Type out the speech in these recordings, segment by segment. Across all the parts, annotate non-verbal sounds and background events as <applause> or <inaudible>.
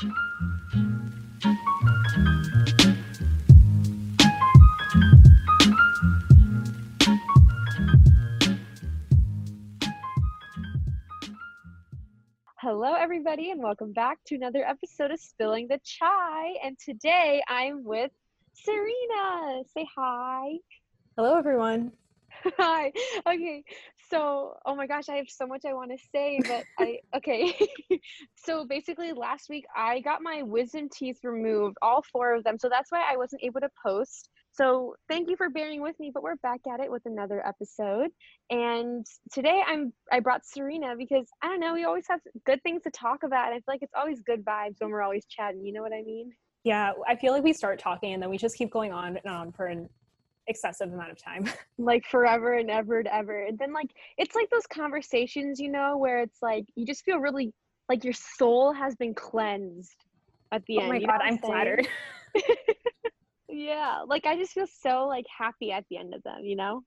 Hello, everybody, and welcome back to another episode of Spilling the Chai. And today I'm with Serena. Say hi. Hello, everyone. <laughs> Hi. Okay. So, oh my gosh, I have so much I want to say, but I, <laughs> okay. <laughs> so basically, last week I got my wisdom teeth removed, all four of them. So that's why I wasn't able to post. So thank you for bearing with me, but we're back at it with another episode. And today I'm I brought Serena because I don't know, we always have good things to talk about. And I feel like it's always good vibes when we're always chatting. You know what I mean? Yeah, I feel like we start talking and then we just keep going on and on for an excessive amount of time. <laughs> like forever and ever and ever. And then like it's like those conversations, you know, where it's like you just feel really like your soul has been cleansed at the oh end. my you god, I'm flattered. <laughs> yeah, like I just feel so like happy at the end of them, you know?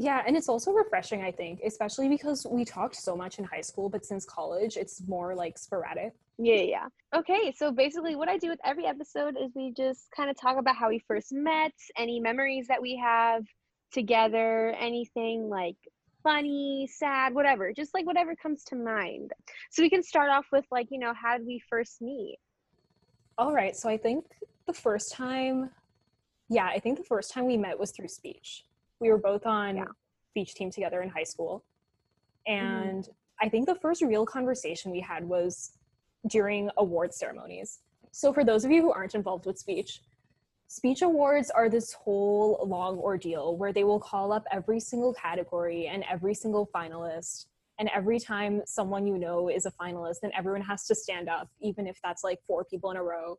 Yeah, and it's also refreshing, I think, especially because we talked so much in high school, but since college, it's more like sporadic. Yeah, yeah. Okay, so basically, what I do with every episode is we just kind of talk about how we first met, any memories that we have together, anything like funny, sad, whatever, just like whatever comes to mind. So we can start off with like, you know, how did we first meet? All right, so I think the first time, yeah, I think the first time we met was through speech. We were both on Yeah. speech team together in high school. Mm-hmm. And I think the first real conversation we had was during award ceremonies. So, for those of you who aren't involved with speech, speech awards are this whole long ordeal where they will call up every single category and every single finalist. And every time someone you know is a finalist, then everyone has to stand up, even if that's like four people in a row.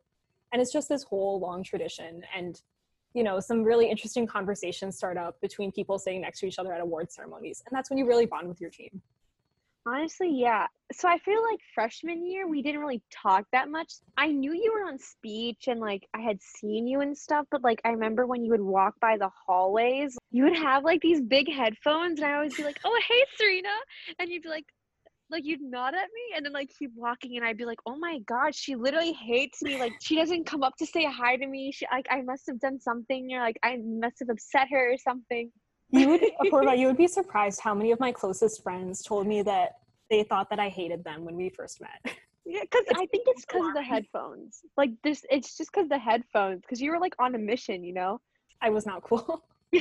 And it's just this whole long tradition. And, you know, some really interesting conversations start up between people sitting next to each other at award ceremonies. And that's when you really bond with your team. Honestly, yeah. So I feel like freshman year we didn't really talk that much. I knew you were on speech and like I had seen you and stuff, but like I remember when you would walk by the hallways, you would have like these big headphones and I always be like, "Oh, hey Serena." And you'd be like like you'd nod at me and then like keep walking and I'd be like, "Oh my god, she literally hates me. Like she doesn't come up to say hi to me. She like I must have done something You're like I must have upset her or something." You would, Apurva, you would be surprised how many of my closest friends told me that they thought that I hated them when we first met. Yeah, because I think it's because of the headphones. Like this, it's just because the headphones. Because you were like on a mission, you know. I was not cool. <laughs>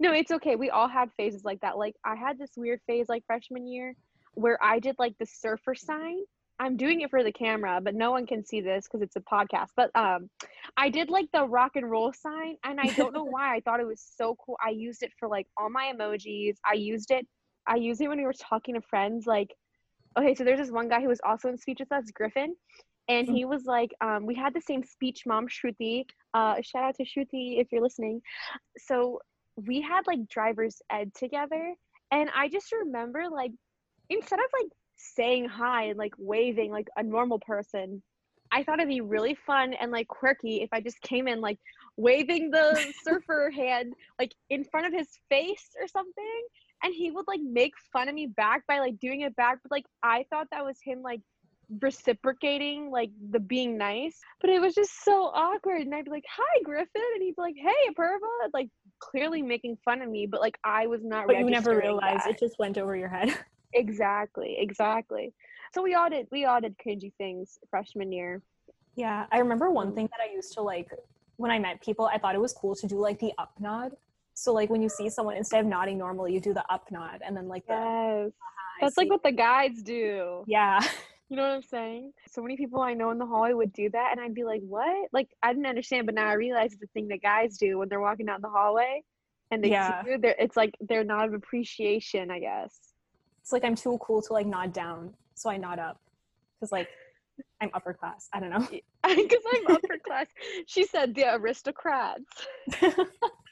no, it's okay. We all had phases like that. Like I had this weird phase like freshman year where I did like the surfer sign. I'm doing it for the camera, but no one can see this because it's a podcast. But um, I did like the rock and roll sign, and I don't know <laughs> why I thought it was so cool. I used it for like all my emojis. I used it. I used it when we were talking to friends. Like, okay, so there's this one guy who was also in speech with us, Griffin, and he was like, um, we had the same speech mom, Shruti. Uh, shout out to Shruti if you're listening. So we had like driver's ed together, and I just remember like instead of like saying hi and like waving like a normal person, I thought it'd be really fun and like quirky if I just came in like waving the <laughs> surfer hand like in front of his face or something and he would like make fun of me back by like doing it back but like I thought that was him like reciprocating like the being nice but it was just so awkward and I'd be like hi Griffin and he'd be like hey Apurva like clearly making fun of me but like I was not But you never realized that. it just went over your head. <laughs> Exactly, exactly. So we all did we all did cringy things freshman year. Yeah, I remember one Mm. thing that I used to like when I met people, I thought it was cool to do like the up nod. So like when you see someone instead of nodding normally, you do the up nod and then like the Yes. I That's like what the guides do. yeah. <laughs> You know what I'm saying? So many people I know in the hallway would do that and I'd be like, What? Like I didn't understand, but now I realize it's the thing that guys do when they're walking down the hallway and they Yeah. They're, it's like their nod of appreciation, I guess. It's like I'm too cool to like nod down, so I nod up because like I'm upper class. I don't know. <laughs> Because I'm upper class. She said the aristocrats. <laughs>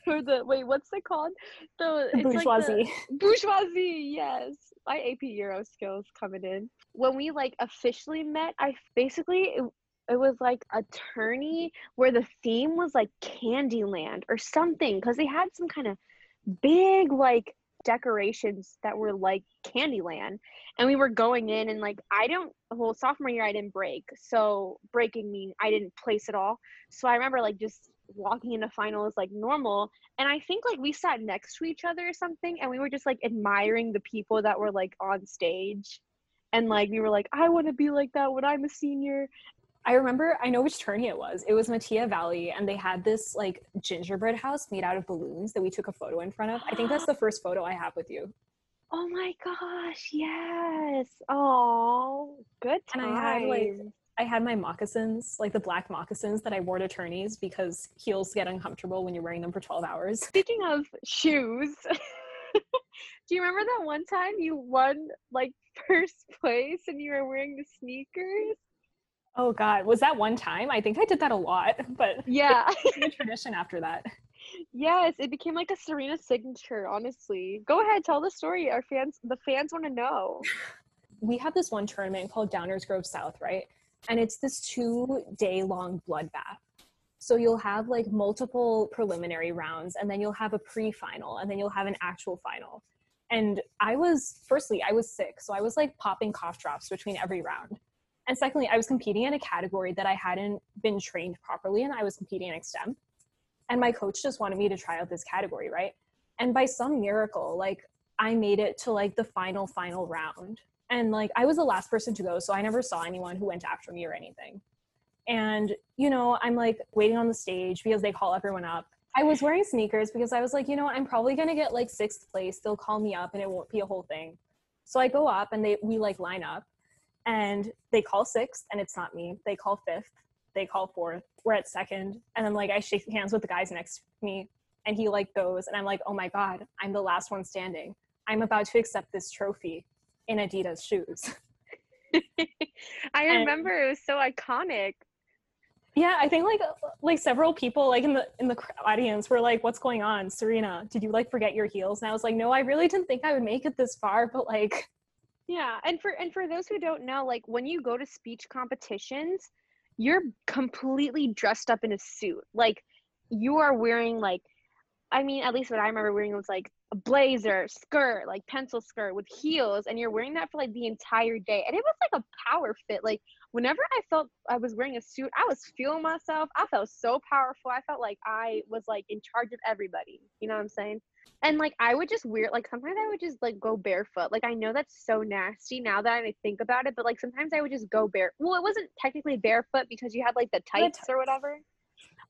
or the wait, what's it called? The, The it's like the- bourgeoisie. bourgeoisie yes my ap euro skills coming in when we like officially met i basically it, it was like a tourney where the theme was like candyland or something because they had some kind of big like decorations that were like Candyland. And we were going in and like I don't well sophomore year I didn't break. So breaking me I didn't place at all. So I remember like just walking into finals like normal and I think like we sat next to each other or something and we were just like admiring the people that were like on stage. And like we were like, I want to be like that when I'm a senior. I remember, I know which tourney it was. It was Metea Valley, and they had this like gingerbread house made out of balloons that we took a photo in front of. I think that's the <gasps> first photo I have with you. Oh my gosh, yes. Oh, good time. And I had like I had my moccasins, like the black moccasins that I wore to tourneys because heels get uncomfortable when you're wearing them for 12 hours. <laughs> Speaking of shoes, <laughs> do you remember that one time you won like <laughs> first place and you were wearing the sneakers? Oh God, was that one time? I think I did that a lot, <laughs> but yeah, a <laughs> tradition after that. Yes, it became like a Serena signature. Honestly, go ahead, tell the story. Our fans, the fans want to know. <sighs> We have this one tournament called Downers Grove South, right? And it's this two-day long bloodbath. So you'll have like multiple preliminary rounds, and then you'll have a pre-final, and then you'll have an actual final. And I was, firstly, I was sick, so I was like popping cough drops between every round and secondly, I was competing in a category that I hadn't been trained properly in. I was competing in extemp. And my coach just wanted me to try out this category, right? And by some miracle, like I made it to like the final, final round. And like I was the last person to go, so I never saw anyone who went after me or anything. And, you know, I'm like waiting on the stage because they call everyone up. I was wearing sneakers because I was like, you know, I'm probably gonna get like sixth place. They'll call me up and it won't be a whole thing. So I go up and they we like line up and they call sixth and it's not me. They call fifth they call fourth we're at second and then like i shake hands with the guys next to me and he like goes and i'm like oh my god i'm the last one standing. I'm about to accept this trophy in adidas shoes. <laughs> <laughs> I and, remember it was so iconic. Yeah i think like like several people like in the in the audience were like what's going on serena? Did you like forget your heels? And i was like no i really didn't think i would make it this far but like yeah, and for and for those who don't know, like when you go to speech competitions, you're completely dressed up in a suit. Like you are wearing like I mean, at least what I remember wearing was like a blazer, skirt, like pencil skirt with heels, and you're wearing that for like the entire day. And it was like a power fit. Like whenever I felt I was wearing a suit, I was feeling myself. I felt so powerful. I felt like I was like in charge of everybody. You know what I'm saying? And like I would just wear like sometimes I would just like go barefoot. Like I know that's so nasty now that I think about it, but like sometimes I would just go bare. Well, it wasn't technically barefoot because you had like the tights, the tights. or whatever.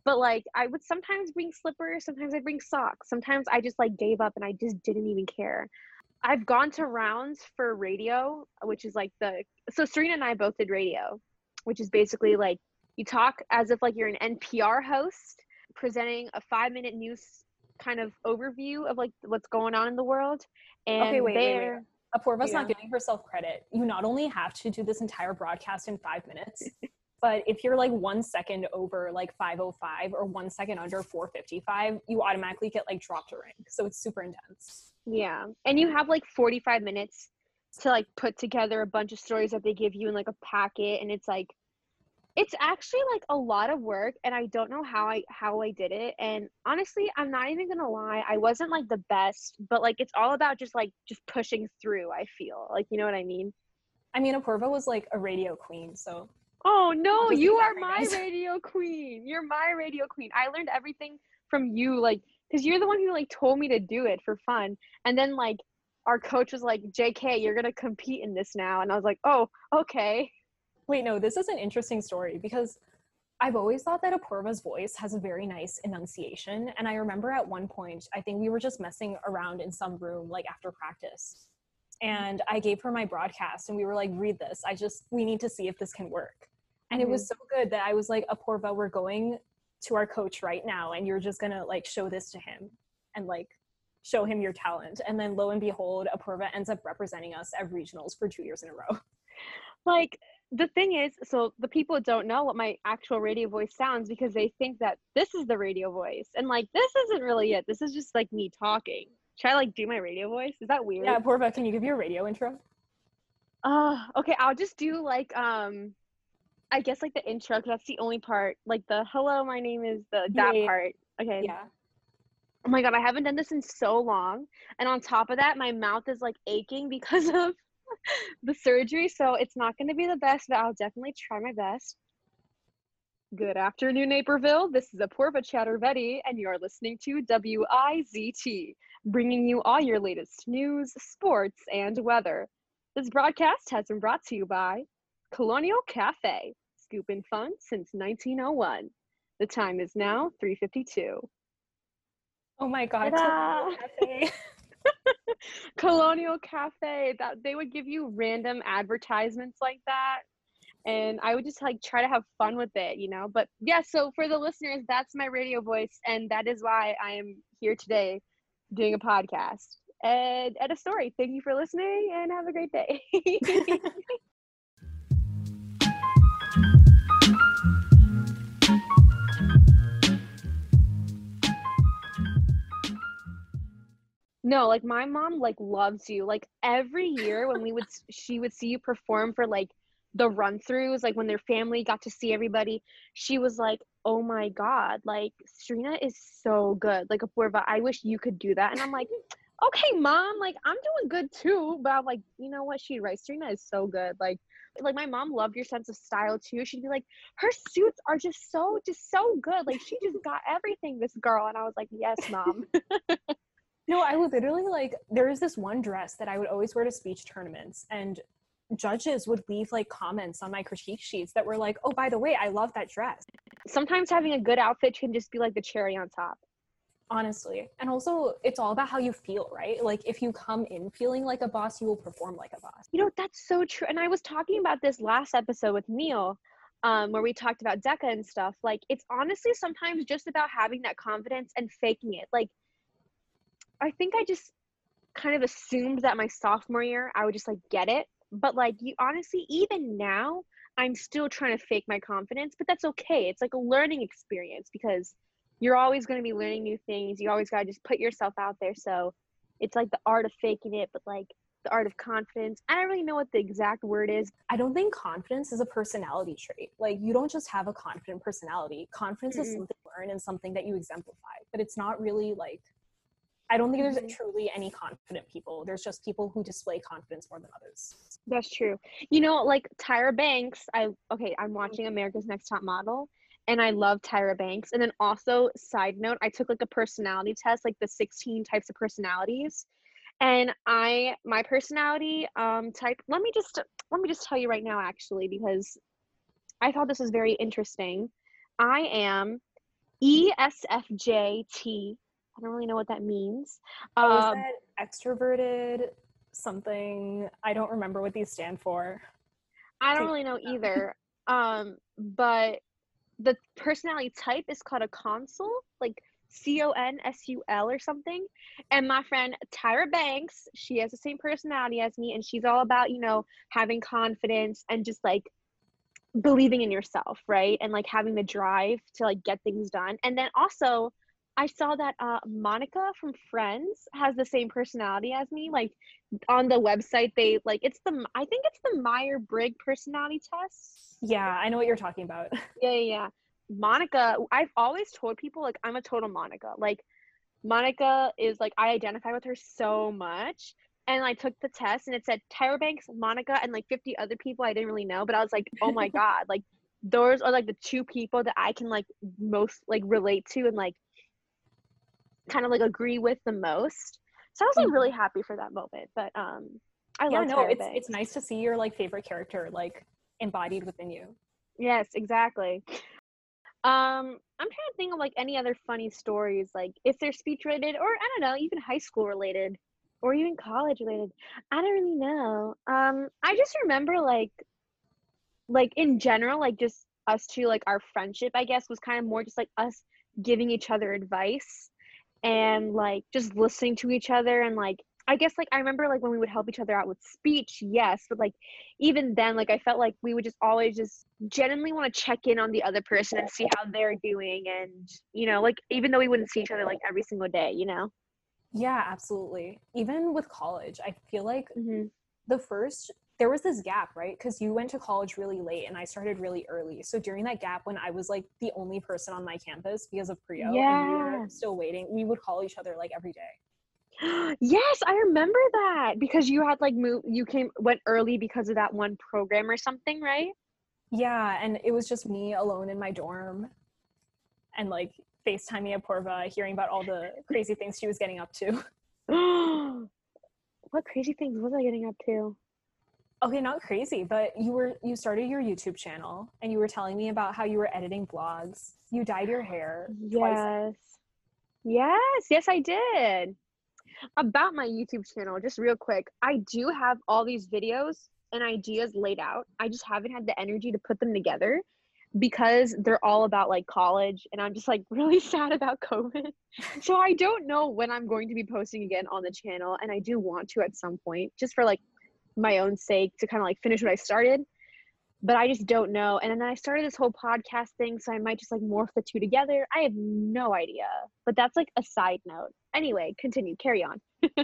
But like I would sometimes bring slippers, sometimes I bring socks. Sometimes I just like gave up and I just didn't even care. I've gone to rounds for radio, which is like the so Serena and I both did radio, which is basically like you talk as if like you're an NPR host presenting a five minute news kind of overview of like what's going on in the world. And okay, wait, wait, wait. Apoorva's yeah. not giving herself credit. You not only have to do this entire broadcast in five minutes, <laughs> but if you're like one second over like 505 or one second under 455, you automatically get like dropped a rank. So it's super intense. Yeah. And you have like 45 minutes to like put together a bunch of stories that they give you in like a packet. And it's like, it's actually like a lot of work and i don't know how i how i did it and honestly i'm not even gonna lie i wasn't like the best but like it's all about just like just pushing through i feel like you know what i mean? I mean apoorva was like a radio queen so oh no you are my <laughs> radio queen you're my radio queen i learned everything from you like because you're the one who like told me to do it for fun and then like our coach was like jk you're gonna compete in this now and i was like oh okay Wait, no, this is an interesting story because I've always thought that Apoorva's voice has a very nice enunciation. And I remember at one point, I think we were just messing around in some room like after practice. And I gave her my broadcast and we were like, read this. I just, we need to see if this can work. And mm-hmm. it was mm-hmm. so good that I was like, Apoorva, we're going to our coach right now and you're just gonna like show this to him and like show him your talent. And then lo and behold, Apoorva ends up representing us at regionals for two years in a row. <laughs> Like the thing is, so the people don't know what my actual radio voice sounds because they think that this is the radio voice. And like, this isn't really it. This is just like me talking. Should I like do my radio voice? Is that weird? Yeah, Apoorva, can you give your radio intro? Uh, okay, I'll just do like, um, I guess like the intro because that's the only part. Like the hello, my name is the that yeah, part. Okay. Yeah. Oh my god, I haven't done this in so long. And on top of that, my mouth is like aching because <laughs> of <laughs> the surgery. So it's not going to be the best, but I'll definitely try my best. Good afternoon, Naperville. This is Apurva Chaturvedi, and you're listening to WIZT, bringing you all your latest news, sports, and weather. This broadcast has been brought to you by Colonial Cafe, scooping fun since 1901. The time is now 3:52. Oh my god! <laughs> Colonial Cafe. That they would give you random advertisements like that. And I would just like try to have fun with it, you know. But yeah, so for the listeners, that's my radio voice, and that is why I am here today doing a podcast. And at a story. Thank you for listening and have a great day. <laughs> <laughs> No, like my mom like loves you. Like every year when we would she would see you perform for like the run throughs, like when their family got to see everybody, she was like, "Oh my god, like Serena is so good." Like Apurva, I wish you could do that. And I'm like, "Okay, mom, like I'm doing good too." But I'm like, "You know what? She right. Serena is so good." Like like my mom loved your sense of style too. She'd be like, "Her suits are just so just so good. Like she just got everything, this girl." And I was like, "Yes, mom." <laughs> No, I would literally like there is this one dress that I would always wear to speech tournaments and judges would leave like comments on my critique sheets that were like, "Oh, by the way, I love that dress." sometimes having a good outfit can just be like the cherry on top. Honestly. And also, it's all about how you feel, right? Like if you come in feeling like a boss, you will perform like a boss. You know, that's so true. And I was talking about this last episode with Neil, um, where we talked about Deca and stuff. Like, it's honestly sometimes just about having that confidence and faking it. Like, I think I just kind of assumed that my sophomore year I would just like get it. But like, you honestly, even now, I'm still trying to fake my confidence, but that's okay. It's like a learning experience because you're always going to be learning new things. You always got to just put yourself out there. So it's like the art of faking it, but like the art of confidence. I don't really know what the exact word is. I don't think confidence is a personality trait. Like you don't just have a confident personality. Confidence is Mm-mm. something you learn and something that you exemplify. But it's not really like I don't think there's Mhm. truly any confident people. There's just people who display confidence more than others. That's true. You know, like Tyra Banks, I okay, I'm watching America's Next Top Model and I love Tyra Banks. And then also, side note, I took like a personality test, like the 16 types of personalities. And I my personality um type, let me just let me just tell you right now actually because I thought this was very interesting. I am ESFJT. I don't really know what that means. Oh, is Um, that extroverted something? I don't remember what these stand for. I don't really know either. Um, but the personality type is called a consul, like C O N S U L or something. And my friend Tyra Banks, she has the same personality as me, and she's all about, you know, having confidence and just like believing in yourself, right? And like having the drive to like get things done. And then also, I saw that uh, Monica from Friends has the same personality as me. Like on the website, they like it's the I think it's the Meyer Brigg personality test. Yeah, I know what you're talking about. <laughs> Yeah, yeah, yeah. Monica, I've always told people like I'm a total Monica. Like Monica is like I identify with her so much. And I took the test and it said Tyra Banks, Monica, and like 50 other people I didn't really know. But I was like, oh my <laughs> God, like those are like the two people that I can like most like relate to and like kind of like agree with the most. So I was like really happy for that moment. But um I yeah, love no, it's it's nice to see your like favorite character like embodied within you. Yes, exactly. Um, I'm trying to think of like any other funny stories, like if they're speech related or I don't know, even high school related or even college related. I don't really know. Um, I just remember like like in general, like just us two, like our friendship, I guess, was kind of more just like us giving each other advice and like just listening to each other and like I guess like I remember like when we would help each other out with speech, yes, but like even then like I felt like we would just always just genuinely want to check in on the other person and see how they're doing and you know like even though we wouldn't see each other like every single day, you know. Yeah, absolutely. Even with college, I feel like Mm-hmm. the first there was this gap, right? Because you went to college really late and I started really early. So during that gap when I was like the only person on my campus because of Prio and we Yeah. were still waiting, we would call each other like every day. <gasps> yes, I remember that because you had like moved, you came went early because of that one program or something, right? Yeah, and it was just me alone in my dorm and like FaceTiming Apurva, hearing about all the crazy things she was getting up to. <gasps> what crazy things was I getting up to? Okay, not crazy, but you were you started your YouTube channel and you were telling me about how you were editing vlogs. You dyed your hair. Yes. Yes, yes, I did. About my YouTube channel, just real quick, I do have all these videos and ideas laid out. I just haven't had the energy to put them together because they're all about like college and I'm just like <laughs> really sad about COVID. so I don't know when I'm going to be posting again on the channel and I do want to at some point just for like my own sake to kind of like finish what I started but I just don't know. And then I started this whole podcast thing, so I might just like morph the two together. I have no idea, but that's like a side note. Anyway, continue, carry on. <laughs>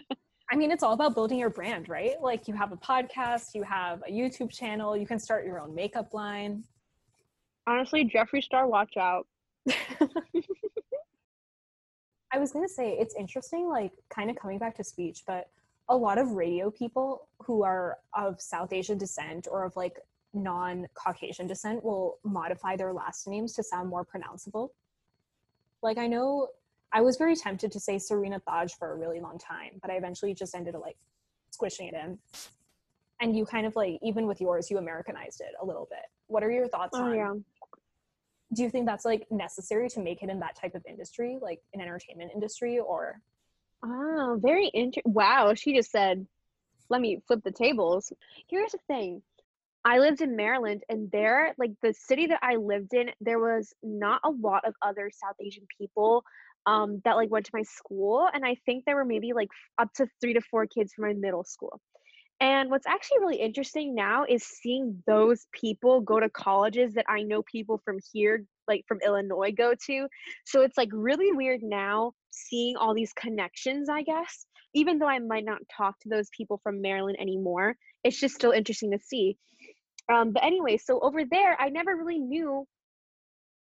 I mean, it's all about building your brand, right? Like you have a podcast, you have a YouTube channel, you can start your own makeup line. Honestly, Jeffree Star, watch out. <laughs> I was gonna say it's interesting, like kind of coming back to speech, but a lot of radio people who are of South Asian descent or of like non-Caucasian descent will modify their last names to sound more pronounceable. Like I know I was very tempted to say Serena Thaj for a really long time, but I eventually just ended up like squishing it in. And you kind of like even with yours, you Americanized it a little bit. What are your thoughts Oh on yeah. do you think that's like necessary to make it in that type of industry like an entertainment industry or Oh, very interesting. Wow, she just said, "Let me flip the tables." Here's the thing. I lived in Maryland, and there, like the city that I lived in, there was not a lot of other South Asian people um, that like went to my school, and I think there were maybe like up to three to four kids from my middle school. And what's actually really interesting now is seeing those people go to colleges that I know people from here, like from Illinois, go to. So it's like really weird now seeing all these connections, I guess. Even though I might not talk to those people from Maryland anymore, it's just still interesting to see. Um, but anyway, so over there, I never really knew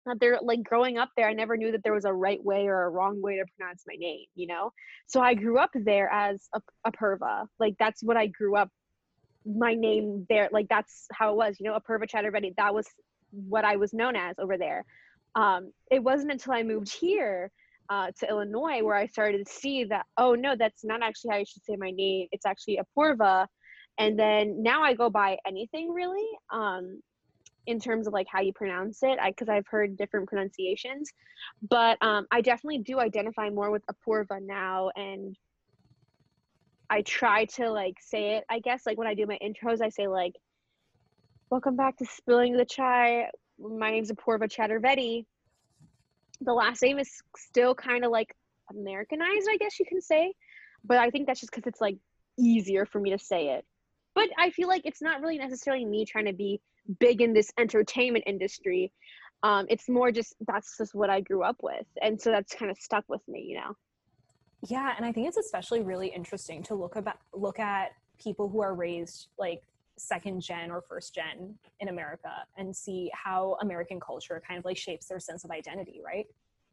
that they're like growing up there, I never knew that there was a right way or a wrong way to pronounce my name, you know? So I grew up there as a, a Purva. Like that's what I grew up, my name there, like that's how it was, you know, a Purva Chatterjee. That was what I was known as over there. Um, it wasn't until I moved here uh, to Illinois where I started to see that, oh no, that's not actually how you should say my name. It's actually Apurva. And then now I go by anything really um, in terms of like how you pronounce it, because I've heard different pronunciations. But um, I definitely do identify more with Apurva now. And I try to like say it, I guess, like when I do my intros, I say like, welcome back to Spilling the Chai. My name's Apoorva Chatterjee the last name is still kind of like Americanized, I guess you can say. But I think that's just because it's like easier for me to say it. But I feel like it's not really necessarily me trying to be big in this entertainment industry. Um, it's more just that's just what I grew up with. And so that's kind of stuck with me, you know? yeah and i think it's especially really interesting to look about look at people who are raised like second gen or first gen in america and see how american culture kind of like shapes their sense of identity right?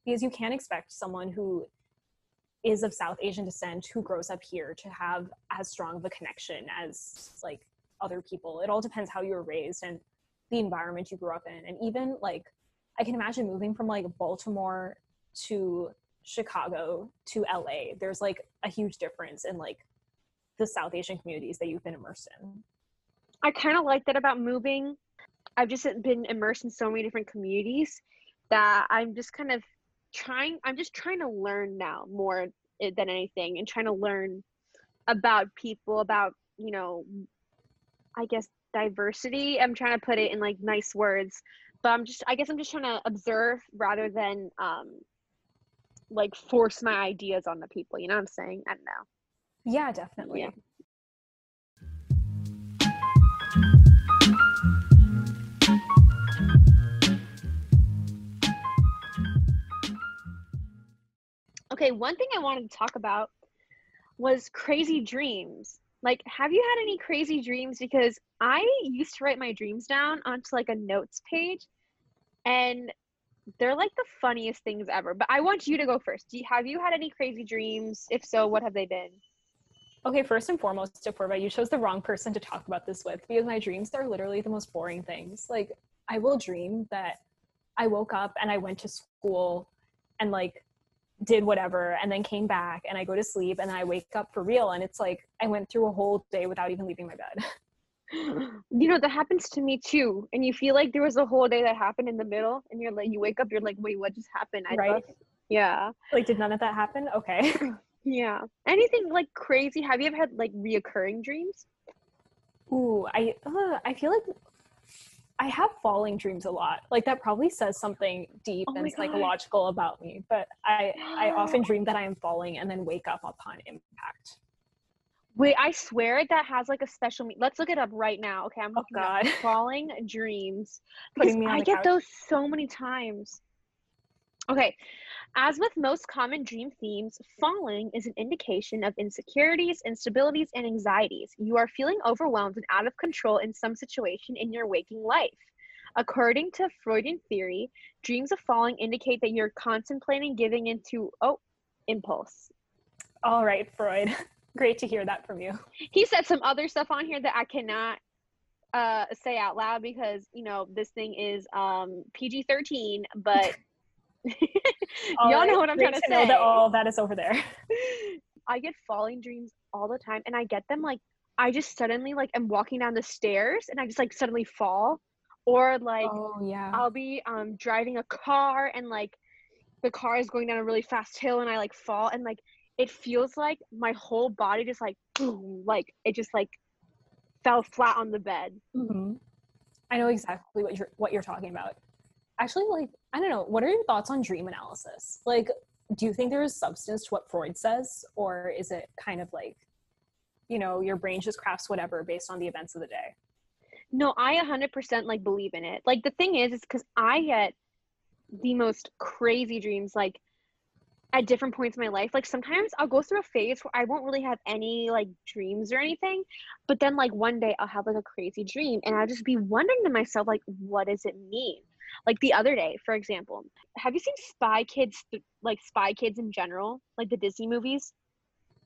Because you can't expect someone who is of south asian descent who grows up here to have as strong of a connection as like other people. It all depends how you were raised and the environment you grew up in. And even like i can imagine moving from like baltimore to chicago to la there's like a huge difference in like the south asian communities that you've been immersed in I kind of like that about moving. I've just been immersed in so many different communities that I'm just kind of trying, I'm just trying to learn now more than anything and trying to learn about people, about, you know, I guess diversity. I'm trying to put it in like nice words, but I'm just, I guess I'm just trying to observe rather than, um, like force my ideas on the people. You know what I'm saying? I don't know. yeah definitely Yeah. Okay, one thing I wanted to talk about was crazy dreams. Like, have you had any crazy dreams? Because I used to write my dreams down onto like a notes page, and they're like the funniest things ever. But I want you to go first. Do you, have you had any crazy dreams? If so, what have they been? Okay, first and foremost, Apoorva, you chose the wrong person to talk about this with because my dreams are literally the most boring things. Like, I will dream that I woke up and I went to school and like did whatever and then came back and I go to sleep and I wake up for real and it's like I went through a whole day without even leaving my bed. <laughs> you know that happens to me too and you feel like there was a whole day that happened in the middle and you're like you wake up you're like wait what just happened? I right. thought, yeah. Like did none of that happen? Okay. <laughs> Yeah. Anything like crazy? Have you ever had like reoccurring dreams? Ooh i uh, i feel like i have falling dreams a lot like that probably says something deep Oh and God. psychological about me but i i <gasps> often dream that i am falling and then wake up upon impact wait i swear that has like a special me- let's look it up right now okay i'm Oh, looking up God. falling dreams because Putting me on i get couch. those so many times okay as with most common dream themes, falling is an indication of insecurities, instabilities, and anxieties. You are feeling overwhelmed and out of control in some situation in your waking life. According to Freudian theory, dreams of falling indicate that you're contemplating giving into, oh, impulse. all right freud <laughs> great to hear that from you He said some other stuff on here that I cannot uh, say out loud because, you know, this thing is um, PG 13, but <laughs> All y'all right, know what I'm great trying to, know say. that all that is over there <laughs> I get falling dreams all the time and I get them like I just suddenly like am walking down the stairs and I just like suddenly fall or like oh yeah I'll be um driving a car and like the car is going down a really fast hill and I like fall and like it feels like my whole body just like boom, <clears throat> like it just like fell flat on the bed. hmm I know exactly what you're what you're talking about. Actually, like I don't know. What are your thoughts on dream analysis? Like, do you think there is substance to what Freud says, or is it kind of like, you know, your brain just crafts whatever based on the events of the day? No, I 100% like believe in it. Like the thing is, is because I get the most crazy dreams like at different points in my life. Like sometimes I'll go through a phase where I won't really have any like dreams or anything, but then like one day I'll have like a crazy dream and I'll just be wondering to myself like, what does it mean? Like the other day, for example, have you seen Spy Kids, like Spy Kids in general, like the Disney movies?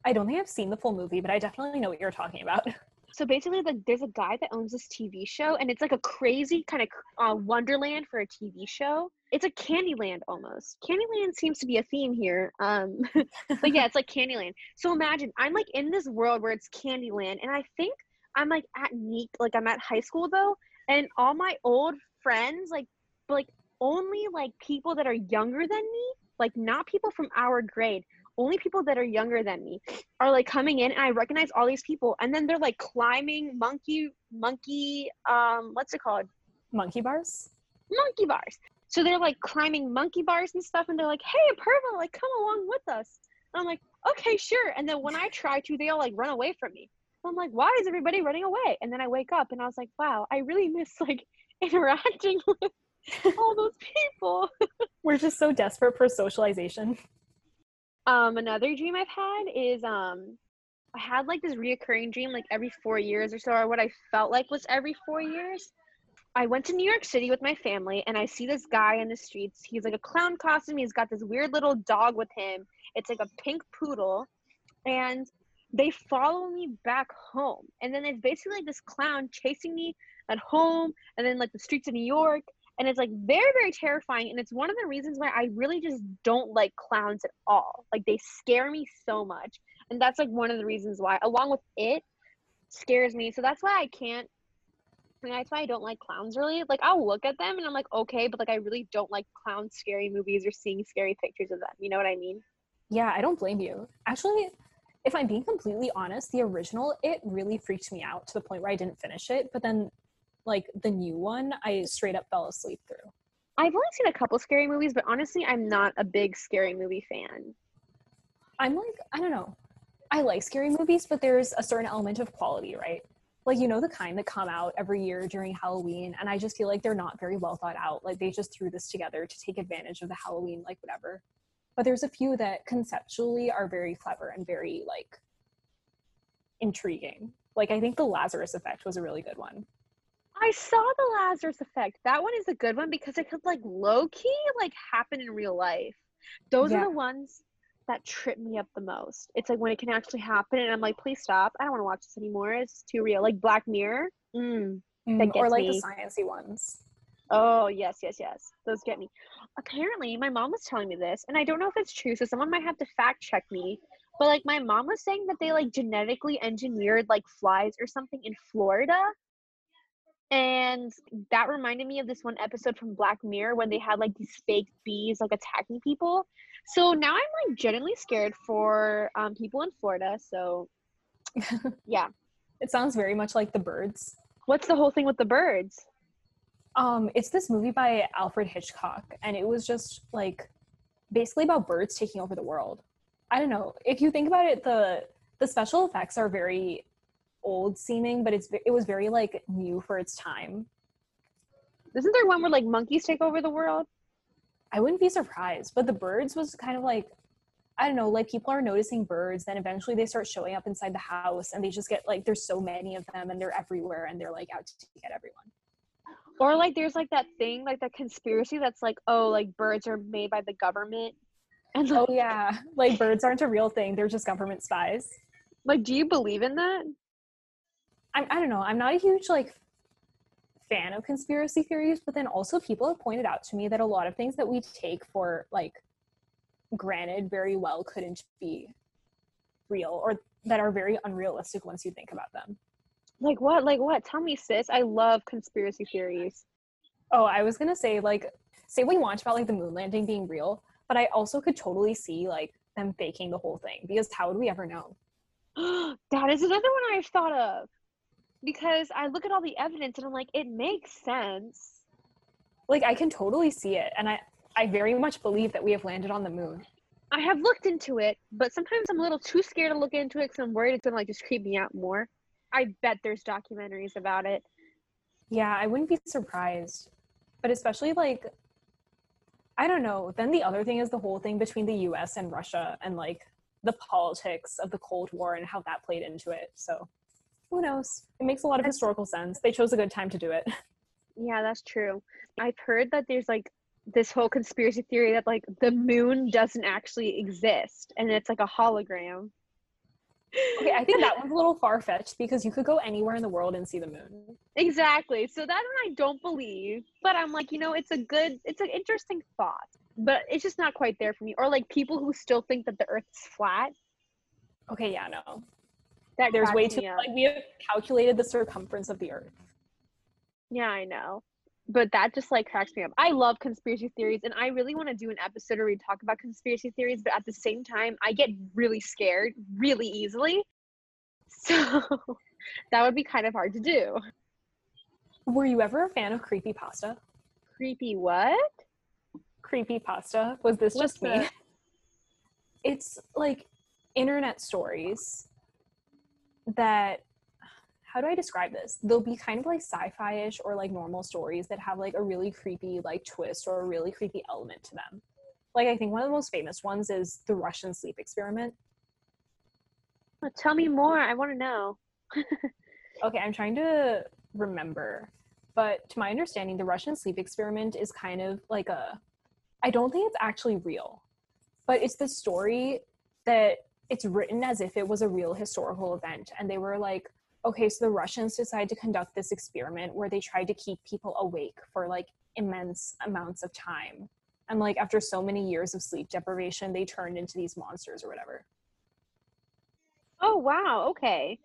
I don't think I've seen the full movie, but I definitely know what you're talking about. <laughs> So basically, like, there's a guy that owns this TV show, and it's like a crazy kind of uh, wonderland for a TV show. It's a Candyland almost. Candyland seems to be a theme here. Um, <laughs> but yeah, it's like Candyland. So imagine I'm like in this world where it's Candyland, and I think I'm like at Neek, like I'm at high school though, and all my old friends, like, like only like people that are younger than me, like not people from our grade, only people that are younger than me are like coming in and I recognize all these people and then they're like climbing monkey monkey um what's it called? Monkey bars? Monkey bars. So they're like climbing monkey bars and stuff and they're like, "Hey, Purva, like come along with us." And I'm like, "Okay, sure." And then when I try to, they all like run away from me. I'm like, "Why is everybody running away?" And then I wake up and I was like, "Wow, I really miss like <laughs> interacting with <laughs> all those people." <laughs> We're just so desperate for socialization. Um, another dream I've had is um, I had like this reoccurring dream like every four years or so, or what I felt like was every four years. I went to New York City with my family, and I see this guy in the streets. He's like a clown costume. He's got this weird little dog with him. It's like a pink poodle, and they follow me back home. And then it's basically like this clown chasing me at home, and then like the streets of New York and it's like very very terrifying and it's one of the reasons why i really just don't like clowns at all like they scare me so much and that's like one of the reasons why along with it scares me so that's why i can't mean, that's why I don't like clowns really. Like I'll look at them and I'm like, okay, but like I really don't like clown scary movies or seeing scary pictures of them. You know what I mean? Yeah, I don't blame you. Actually, if I'm being completely honest, the original it really freaked me out to the point where I didn't finish it. But then, like the new one, I straight up fell asleep through. I've only seen a couple scary movies, but honestly, I'm not a big scary movie fan. I'm like, I don't know. I like scary movies, but there's a certain element of quality, right? Like, you know, the kind that come out every year during Halloween, and I just feel like they're not very well thought out. Like, they just threw this together to take advantage of the Halloween, like, whatever. But there's a few that conceptually are very clever and very, like, intriguing. Like I think the Lazarus effect was a really good one. I saw the Lazarus effect. That one is a good one because it could like low key like happen in real life. Those Yeah. are the ones that trip me up the most. It's like when it can actually happen and I'm like, please stop. I don't want to watch this anymore. It's too real. Like Black Mirror. Mm. Mm, or like me. the sciencey ones. Oh, yes, yes, yes. Those get me. Apparently, my mom was telling me this, and I don't know if it's true, so someone might have to fact check me. But like my mom was saying that they like genetically engineered like flies or something in Florida. And that reminded me of this one episode from Black Mirror when they had like these fake bees like attacking people. So now I'm like genuinely scared for um, people in Florida. So <laughs> yeah. It sounds very much like the birds. What's the whole thing with the birds? Um, it's this movie by Alfred Hitchcock, and it was just like basically about birds taking over the world. I don't know. If you think about it, the the special effects are very old seeming, but it's it was very like new for its time. Isn't there one where like monkeys take over the world? I wouldn't be surprised, but the birds was kind of like I don't know, like people are noticing birds, then eventually they start showing up inside the house and they just get like there's so many of them and they're everywhere and they're like out to get everyone. Or like there's like that thing, like that conspiracy that's like, oh, like birds are made by the government. <laughs> And like, Oh yeah, like birds aren't a real thing; they're just government spies. like, do you believe in that? I'm, I don't know. I'm not a huge like fan of conspiracy theories, but then also people have pointed out to me that a lot of things that we take for like granted very well couldn't be real or that are very unrealistic once you think about them. Like what? Like what? Tell me, sis. I love conspiracy theories. Oh, I was gonna say like say what you want about like the moon landing being real, but I also could totally see like them faking the whole thing because how would we ever know? <gasps> that is another one I've thought of. Because I look at all the evidence and I'm like, it makes sense. Like I can totally see it, and I I very much believe that we have landed on the moon. I have looked into it, but sometimes I'm a little too scared to look into it because I'm worried it's gonna like just creep me out more. I bet there's documentaries about it. Yeah, I wouldn't be surprised. But especially like I don't know. Then the other thing is the whole thing between the US and Russia and like the politics of the Cold War and how that played into it. So who knows? It makes a lot of That's- historical sense. They chose a good time to do it. <laughs> Yeah, that's true. I've heard that there's like this whole conspiracy theory that like the moon doesn't actually exist and it's like a hologram. Okay, I think <laughs> that one's a little far fetched because you could go anywhere in the world and see the moon. Exactly. So that one I don't believe, but I'm like, you know, it's a good, it's an interesting thought, but it's just not quite there for me. Or like people who still think that the Earth's flat. Okay, yeah, no. That There's way too like we have calculated the circumference of the earth. Yeah, I know. But that just like cracks me up. I love conspiracy theories and I really want to do an episode where we talk about conspiracy theories, but at the same time, I get really scared really easily. <laughs> So that would be kind of hard to do. Were you ever a fan of creepy pasta? Creepy what? creepy pasta was this What's just me it's like internet stories that how do i describe this they'll be kind of like sci-fi-ish or like normal stories that have like a really creepy like twist or a really creepy element to them like i think one of the most famous ones is the russian sleep experiment Oh, Tell me more. I want to know. <laughs> okay i'm trying to remember but to my understanding the russian sleep experiment is kind of like a i don't think it's actually real but it's the story that it's written as if it was a real historical event and they were like okay so the russians decided to conduct this experiment where they tried to keep people awake for like immense amounts of time and like after so many years of sleep deprivation they turned into these monsters or whatever Oh, wow. Okay.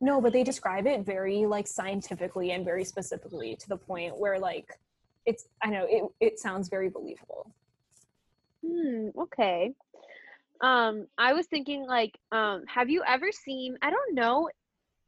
No, but they describe it very like scientifically and very specifically to the point where like it's I know it it sounds very believable. Hmm, okay. Um, I was thinking like, um, have you ever seen, I don't know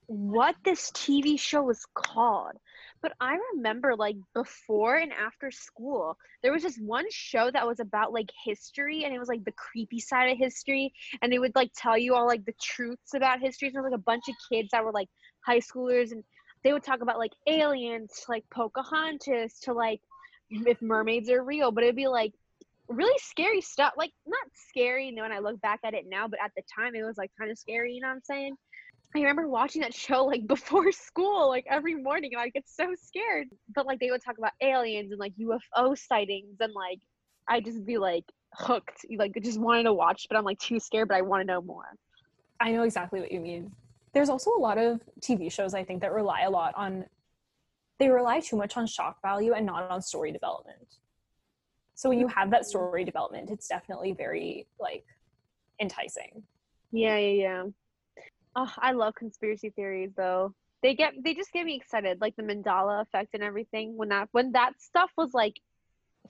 what this TV show was called, but I remember like before and after school, there was this one show that was about like history and it was like the creepy side of history and they would like tell you all like the truths about history. So like a bunch of kids that were like high schoolers and they would talk about like aliens, to, like Pocahontas, to like if mermaids are real, but it'd be like really scary stuff. Like not scary, you know, when I look back at it now, but at the time it was like kind of scary, you know what I'm saying? I remember watching that show like <laughs> before school, like every morning, and I get so scared. But like they would talk about aliens and like UFO sightings, and like I just be like hooked, like just wanted to watch, but I'm like too scared, but I want to know more. I know exactly what you mean. There's also a lot of TV shows I think that rely a lot on they rely too much on shock value and not on story development. So when you have that story development, it's definitely very like enticing. Yeah, yeah, yeah. Oh, I love conspiracy theories though. They get they just get me excited, like the Mandela effect and everything. When that when that stuff was like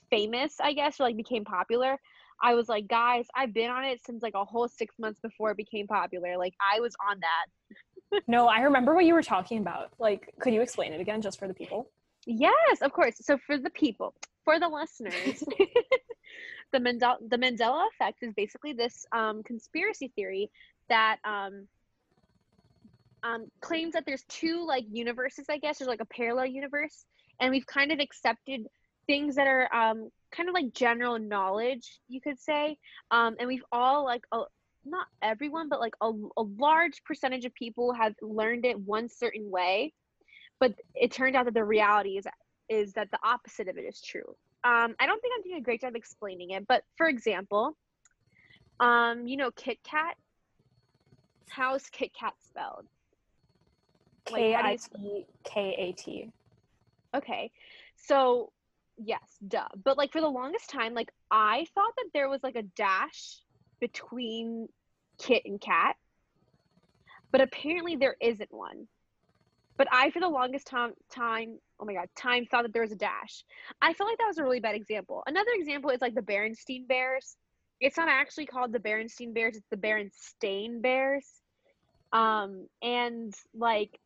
famous, I guess, or like became popular, I was like, guys, I've been on it since like a whole six months before it became popular. Like I was on that. no, I remember what you were talking about. Like, could you explain it again just for the people? Yes, of course. So for the people, for the listeners, <laughs> <laughs> the Mandela the Mandela effect is basically this um, conspiracy theory that um, um, claims that there's two like universes. I guess there's like a parallel universe, and we've kind of accepted things that are um, kind of like general knowledge, you could say. Um, and we've all like a, not everyone, but like a, a large percentage of people have learned it one certain way. But it turned out that the reality is is that the opposite of it is true. Um, I don't think I'm doing a great job explaining it, but for example, um, you know Kit Kat. How's Kit Kat spelled? K I T K A T. Okay, so yes, duh. But like for the longest time, like I thought that there was like a dash between Kit and Cat, but apparently there isn't one. But I, for the longest time, time, oh my god, time thought that there was a dash. I feel like that was a really bad example. Another example is like the Berenstein Bears. It's not actually called the Berenstein Bears; it's the Berenstain Bears. Um, and like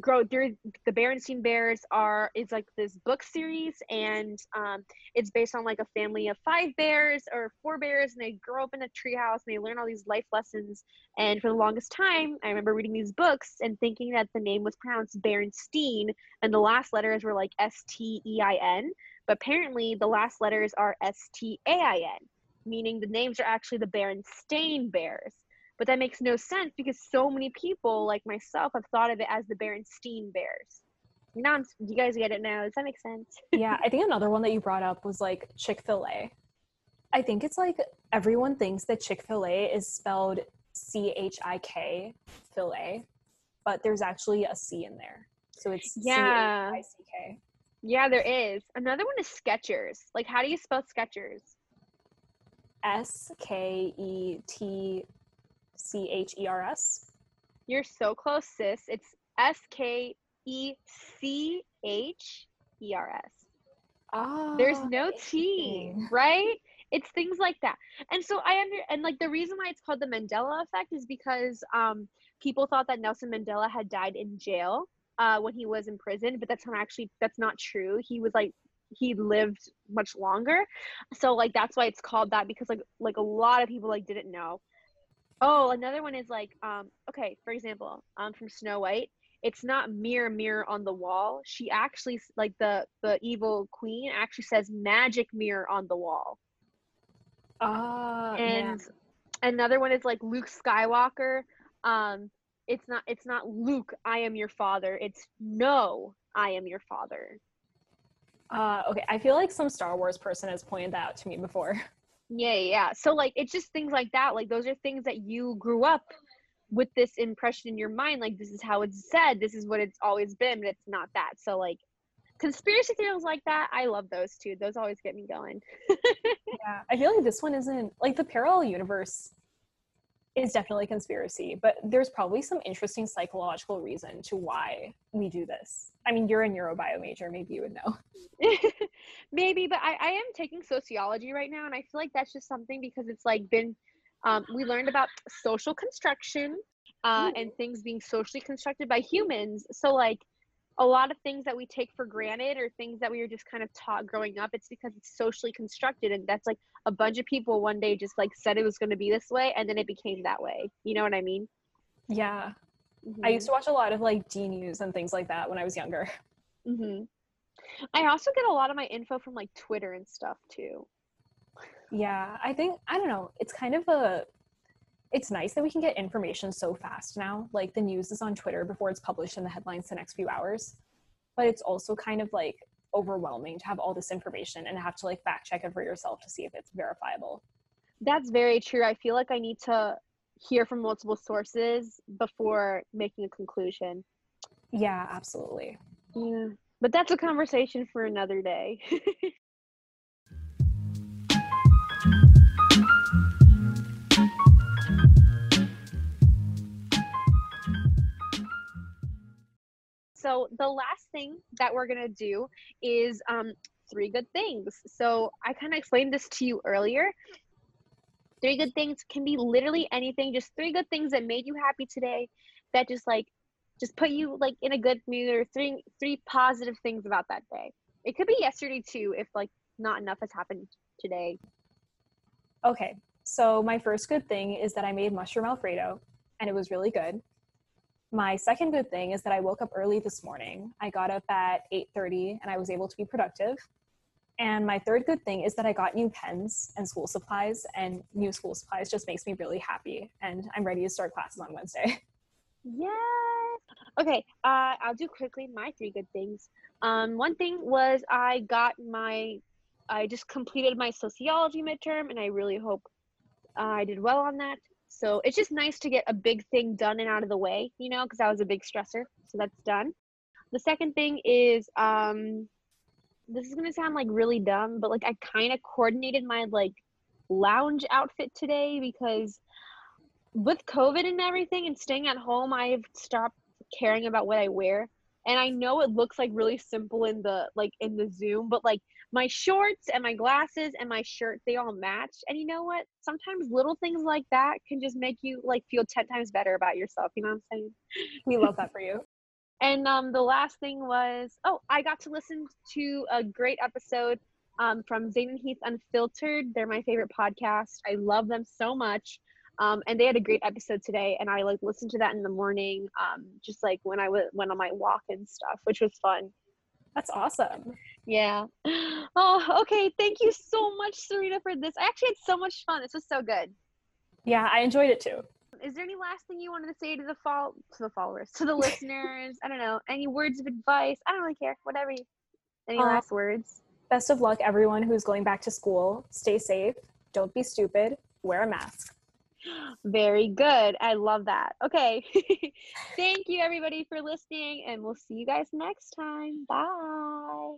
grow through the Berenstein Bears are is like this book series and um, it's based on like a family of five bears or four bears and they grow up in a treehouse and they learn all these life lessons and for the longest time I remember reading these books and thinking that the name was pronounced Berenstein and the last letters were like S T E I N but apparently the last letters are S T A I N meaning the names are actually the Berenstain Bears but that makes no sense because so many people like myself have thought of it as the Berenstein Bears. Now, I'm, you guys get it now. Does that make sense? <laughs> yeah, I think another one that you brought up was like Chick Fil A. I think it's like everyone thinks that Chick Fil A is spelled C H I K Fil A, but there's actually a C in there, so it's yeah C H I C K. Yeah, there is. Another one is Skechers. Like, how do you spell Skechers? S K E T C H E R S. You're so close, sis. It's S K E C H E R S. Ah, There's no T, right? It's things like that. And so I under and like the reason why it's called the Mandela effect is because um people thought that Nelson Mandela had died in jail uh when he was in prison, but that's not actually that's not true. He was like he lived much longer. So like that's why it's called that because like like a lot of people like didn't know. Oh, another one is like, um, okay, for example, um, from Snow White, it's not mirror mirror on the wall. She actually like the the evil queen actually says magic mirror on the wall. Ah, uh, and yeah. another one is like Luke Skywalker. Um, it's not it's not Luke, I am your father. It's no, I am your father. Uh, okay, I feel like some Star Wars person has pointed that out to me before. <laughs> Yeah, yeah. So like it's just things like that. Like those are things that you grew up with this impression in your mind like this is how it's said, this is what it's always been, but it's not that. So like conspiracy theories like that, I love those too. Those always get me going. <laughs> yeah. I feel like this one isn't like the parallel universe is definitely conspiracy, but there's probably some interesting psychological reason to why we do this. I mean, you're a neurobio major, maybe you would know. <laughs> maybe, but I, I am taking sociology right now, and I feel like that's just something because it's like been um, we learned about social construction uh, and things being socially constructed by humans. So like a lot of things that we take for granted or things that we were just kind of taught growing up it's because it's socially constructed and that's like a bunch of people one day just like said it was going to be this way and then it became that way. You know what i mean? Yeah. Mm-hmm. i used to watch a lot of like DNews and things like that when i was younger. Mm-hmm. i also get a lot of my info from like twitter and stuff too. Yeah i think i don't know it's kind of a it's nice that we can get information so fast now. Like the news is on Twitter before it's published in the headlines the next few hours. But it's also kind of like overwhelming to have all this information and have to like fact check it for yourself to see if it's verifiable. That's very true. I feel like I need to hear from multiple sources before making a conclusion. Yeah, absolutely. Yeah. But that's a conversation for another day. <laughs> so the last thing that we're to do is um, three good things. So I kind of explained this to you earlier. Three good things can be literally anything, just three good things that made you happy today that just like just put you like in a good mood or three three positive things about that day. It could be yesterday too if like not enough has happened today. Okay. So my first good thing is that I made mushroom alfredo and it was really good. My second good thing is that I woke up early this morning. I got up at 8:30 and I was able to be productive. And my third good thing is that I got new pens and school supplies and new school supplies just makes me really happy and I'm ready to start classes on Wednesday. <laughs> Yes. Okay, uh, I'll do quickly my three good things. Um, one thing was I got my, I just completed my sociology midterm, and I really hope uh, I did well on that. So it's just nice to get a big thing done and out of the way, you know, because that was a big stressor. So that's done. The second thing is, um, this is gonna sound like really dumb, but like I kind of coordinated my like lounge outfit today because with COVID and everything and staying at home, I've stopped caring about what I wear. And I know it looks like really simple in the like in the Zoom, but like my shorts and my glasses and my shirt, they all match. And you know what? Sometimes little things like that can just make you like feel 10 times better about yourself. You know what I'm saying? We love that for you. And um, the last thing was, oh, I got to listen to a great episode um, from and Heath Unfiltered. They're my favorite podcast. I love them so much. Um, and they had a great episode today, and I like listened to that in the morning, um, just like when I w- went on my walk and stuff, which was fun. That's awesome. Yeah. <gasps> Oh, okay. Thank you so much, Serena, for this. I actually had so much fun. This was so good. Yeah, I enjoyed it too. Is there any last thing you wanted to say to the fol- to the followers, to the <laughs> listeners? I don't know. Any words of advice? I don't really care. Whatever. You- any Uh, last words? Best of luck, everyone who's going back to school. Stay safe. Don't be stupid. Wear a mask. Very good. I love that. Okay. <laughs> Thank you, everybody, for listening, and we'll see you guys next time. Bye.